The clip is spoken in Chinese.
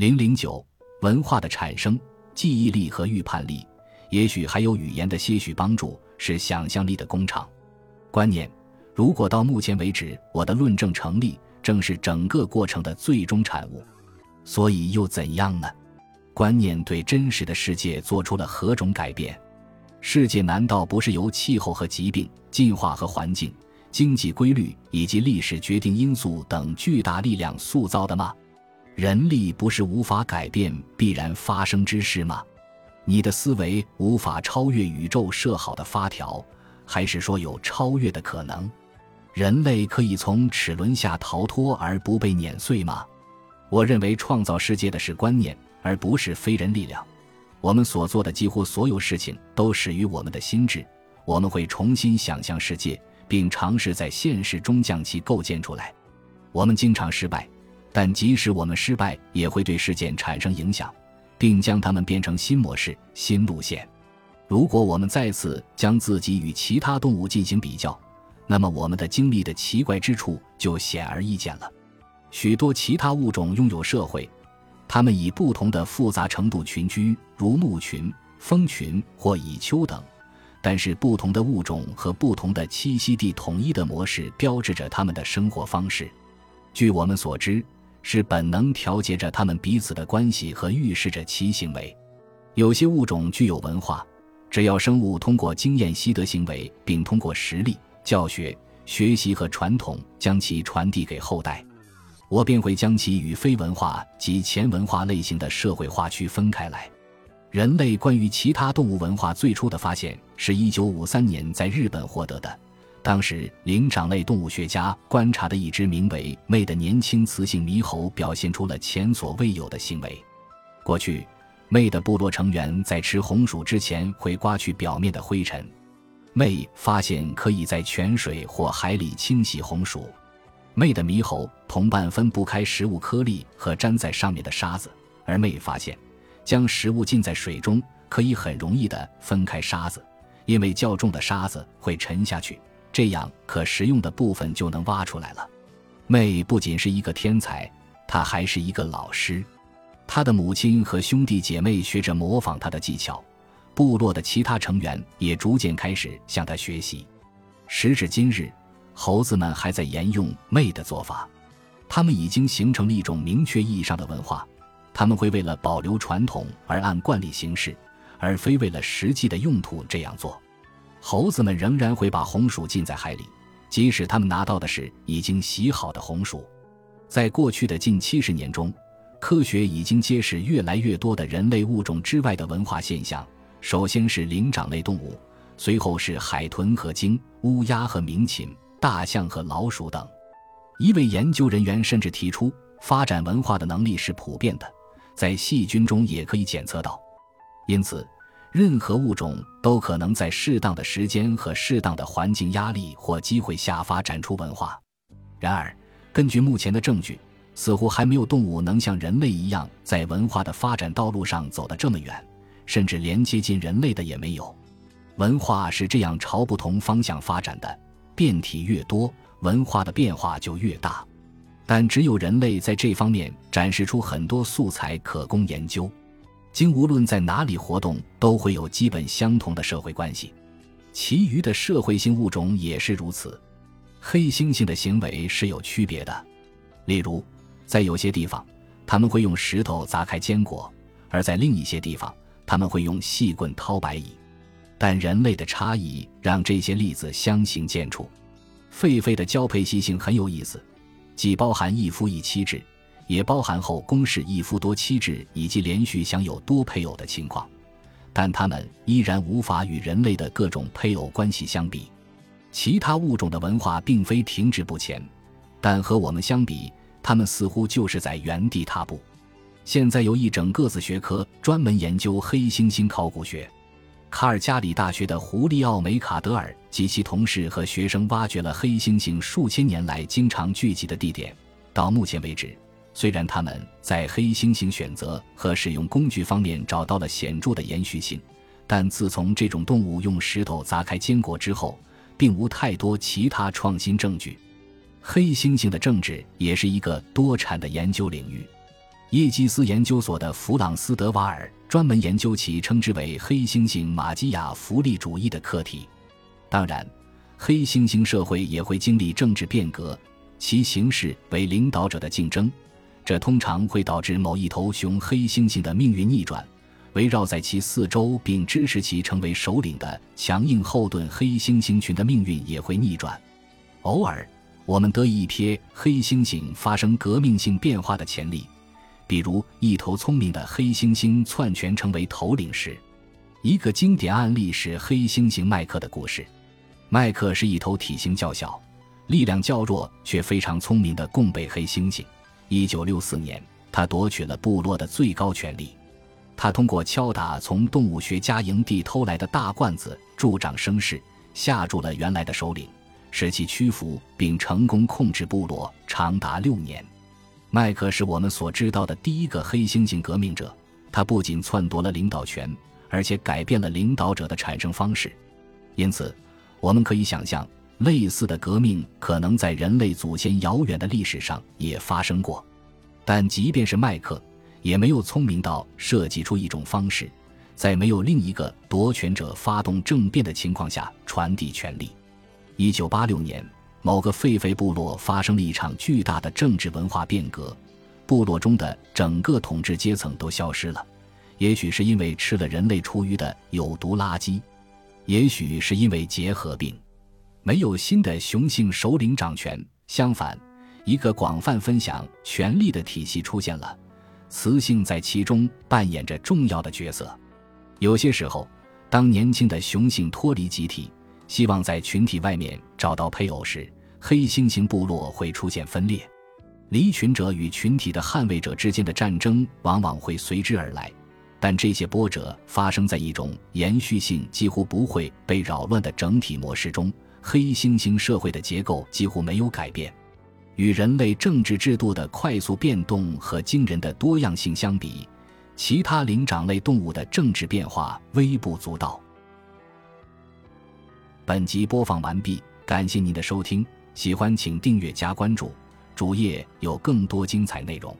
零零九，文化的产生，记忆力和预判力，也许还有语言的些许帮助，是想象力的工厂。观念，如果到目前为止我的论证成立，正是整个过程的最终产物。所以又怎样呢？观念对真实的世界做出了何种改变？世界难道不是由气候和疾病、进化和环境、经济规律以及历史决定因素等巨大力量塑造的吗？人力不是无法改变必然发生之事吗？你的思维无法超越宇宙设好的发条，还是说有超越的可能？人类可以从齿轮下逃脱而不被碾碎吗？我认为创造世界的是观念，而不是非人力量。我们所做的几乎所有事情都始于我们的心智。我们会重新想象世界，并尝试在现实中将其构建出来。我们经常失败，但即使我们失败，也会对事件产生影响，并将它们变成新模式、新路线。如果我们再次将自己与其他动物进行比较，那么我们的经历的奇怪之处就显而易见了。许多其他物种拥有社会，它们以不同的复杂程度群居，如牧群、蜂群或蚁丘等。但是，不同的物种和不同的栖息地统一的模式标志着它们的生活方式。据我们所知，是本能调节着它们彼此的关系和预示着其行为。有些物种具有文化，只要生物通过经验习得行为，并通过实力、教学、学习和传统将其传递给后代。我便会将其与非文化及前文化类型的社会化区分开来。人类关于其他动物文化最初的发现是一九五三年在日本获得的。当时灵长类动物学家观察的一只名为“魅”的年轻雌性猕猴表现出了前所未有的行为。过去，魅的部落成员在吃红薯之前会刮去表面的灰尘。魅发现可以在泉水或海里清洗红薯。妹的猕猴同伴分不开食物颗粒和粘在上面的沙子，而妹发现，将食物浸在水中可以很容易地分开沙子，因为较重的沙子会沉下去，这样可食用的部分就能挖出来了。妹不仅是一个天才，她还是一个老师。她的母亲和兄弟姐妹学着模仿她的技巧，部落的其他成员也逐渐开始向她学习。时至今日。猴子们还在沿用妹的做法，他们已经形成了一种明确意义上的文化。他们会为了保留传统而按惯例行事，而非为了实际的用途这样做。猴子们仍然会把红薯浸在海里，即使他们拿到的是已经洗好的红薯。在过去的近七十年中，科学已经揭示越来越多的人类物种之外的文化现象。首先是灵长类动物，随后是海豚和鲸、乌鸦和鸣禽。大象和老鼠等，一位研究人员甚至提出，发展文化的能力是普遍的，在细菌中也可以检测到。因此，任何物种都可能在适当的时间和适当的环境压力或机会下发展出文化。然而，根据目前的证据，似乎还没有动物能像人类一样在文化的发展道路上走得这么远，甚至连接近人类的也没有。文化是这样朝不同方向发展的。变体越多，文化的变化就越大，但只有人类在这方面展示出很多素材可供研究。鲸无论在哪里活动，都会有基本相同的社会关系。其余的社会性物种也是如此。黑猩猩的行为是有区别的，例如，在有些地方，他们会用石头砸开坚果；而在另一些地方，他们会用细棍掏白蚁。但人类的差异让这些例子相形见绌。狒狒的交配习性很有意思，既包含一夫一妻制，也包含后宫式一夫多妻制以及连续享有多配偶的情况。但它们依然无法与人类的各种配偶关系相比。其他物种的文化并非停滞不前，但和我们相比，它们似乎就是在原地踏步。现在有一整个子学科专门研究黑猩猩考古学。卡尔加里大学的胡利奥·梅卡德尔及其同事和学生挖掘了黑猩猩数千年来经常聚集的地点。到目前为止，虽然他们在黑猩猩选择和使用工具方面找到了显著的延续性，但自从这种动物用石头砸开坚果之后，并无太多其他创新证据。黑猩猩的政治也是一个多产的研究领域。耶基斯研究所的弗朗斯德瓦尔专门研究其称之为“黑猩猩马基雅福利主义”的课题。当然，黑猩猩社会也会经历政治变革，其形式为领导者的竞争，这通常会导致某一头雄黑猩猩的命运逆转。围绕在其四周并支持其成为首领的强硬后盾黑猩猩群的命运也会逆转。偶尔，我们得以一瞥黑猩猩发生革命性变化的潜力。比如，一头聪明的黑猩猩篡权成为头领时，一个经典案例是黑猩猩麦克的故事。麦克是一头体型较小、力量较弱却非常聪明的贡贝黑猩猩。一九六四年，他夺取了部落的最高权力。他通过敲打从动物学家营地偷来的大罐子助长声势，吓住了原来的首领，使其屈服，并成功控制部落长达六年。麦克是我们所知道的第一个黑猩猩革命者。他不仅篡夺了领导权，而且改变了领导者的产生方式。因此，我们可以想象，类似的革命可能在人类祖先遥远的历史上也发生过。但即便是麦克，也没有聪明到设计出一种方式，在没有另一个夺权者发动政变的情况下传递权力。一九八六年。某个狒狒部落发生了一场巨大的政治文化变革，部落中的整个统治阶层都消失了。也许是因为吃了人类厨余的有毒垃圾，也许是因为结核病，没有新的雄性首领掌权。相反，一个广泛分享权力的体系出现了，雌性在其中扮演着重要的角色。有些时候，当年轻的雄性脱离集体。希望在群体外面找到配偶时，黑猩猩部落会出现分裂，离群者与群体的捍卫者之间的战争往往会随之而来。但这些波折发生在一种延续性几乎不会被扰乱的整体模式中，黑猩猩社会的结构几乎没有改变。与人类政治制度的快速变动和惊人的多样性相比，其他灵长类动物的政治变化微不足道。本集播放完毕，感谢您的收听，喜欢请订阅加关注，主页有更多精彩内容。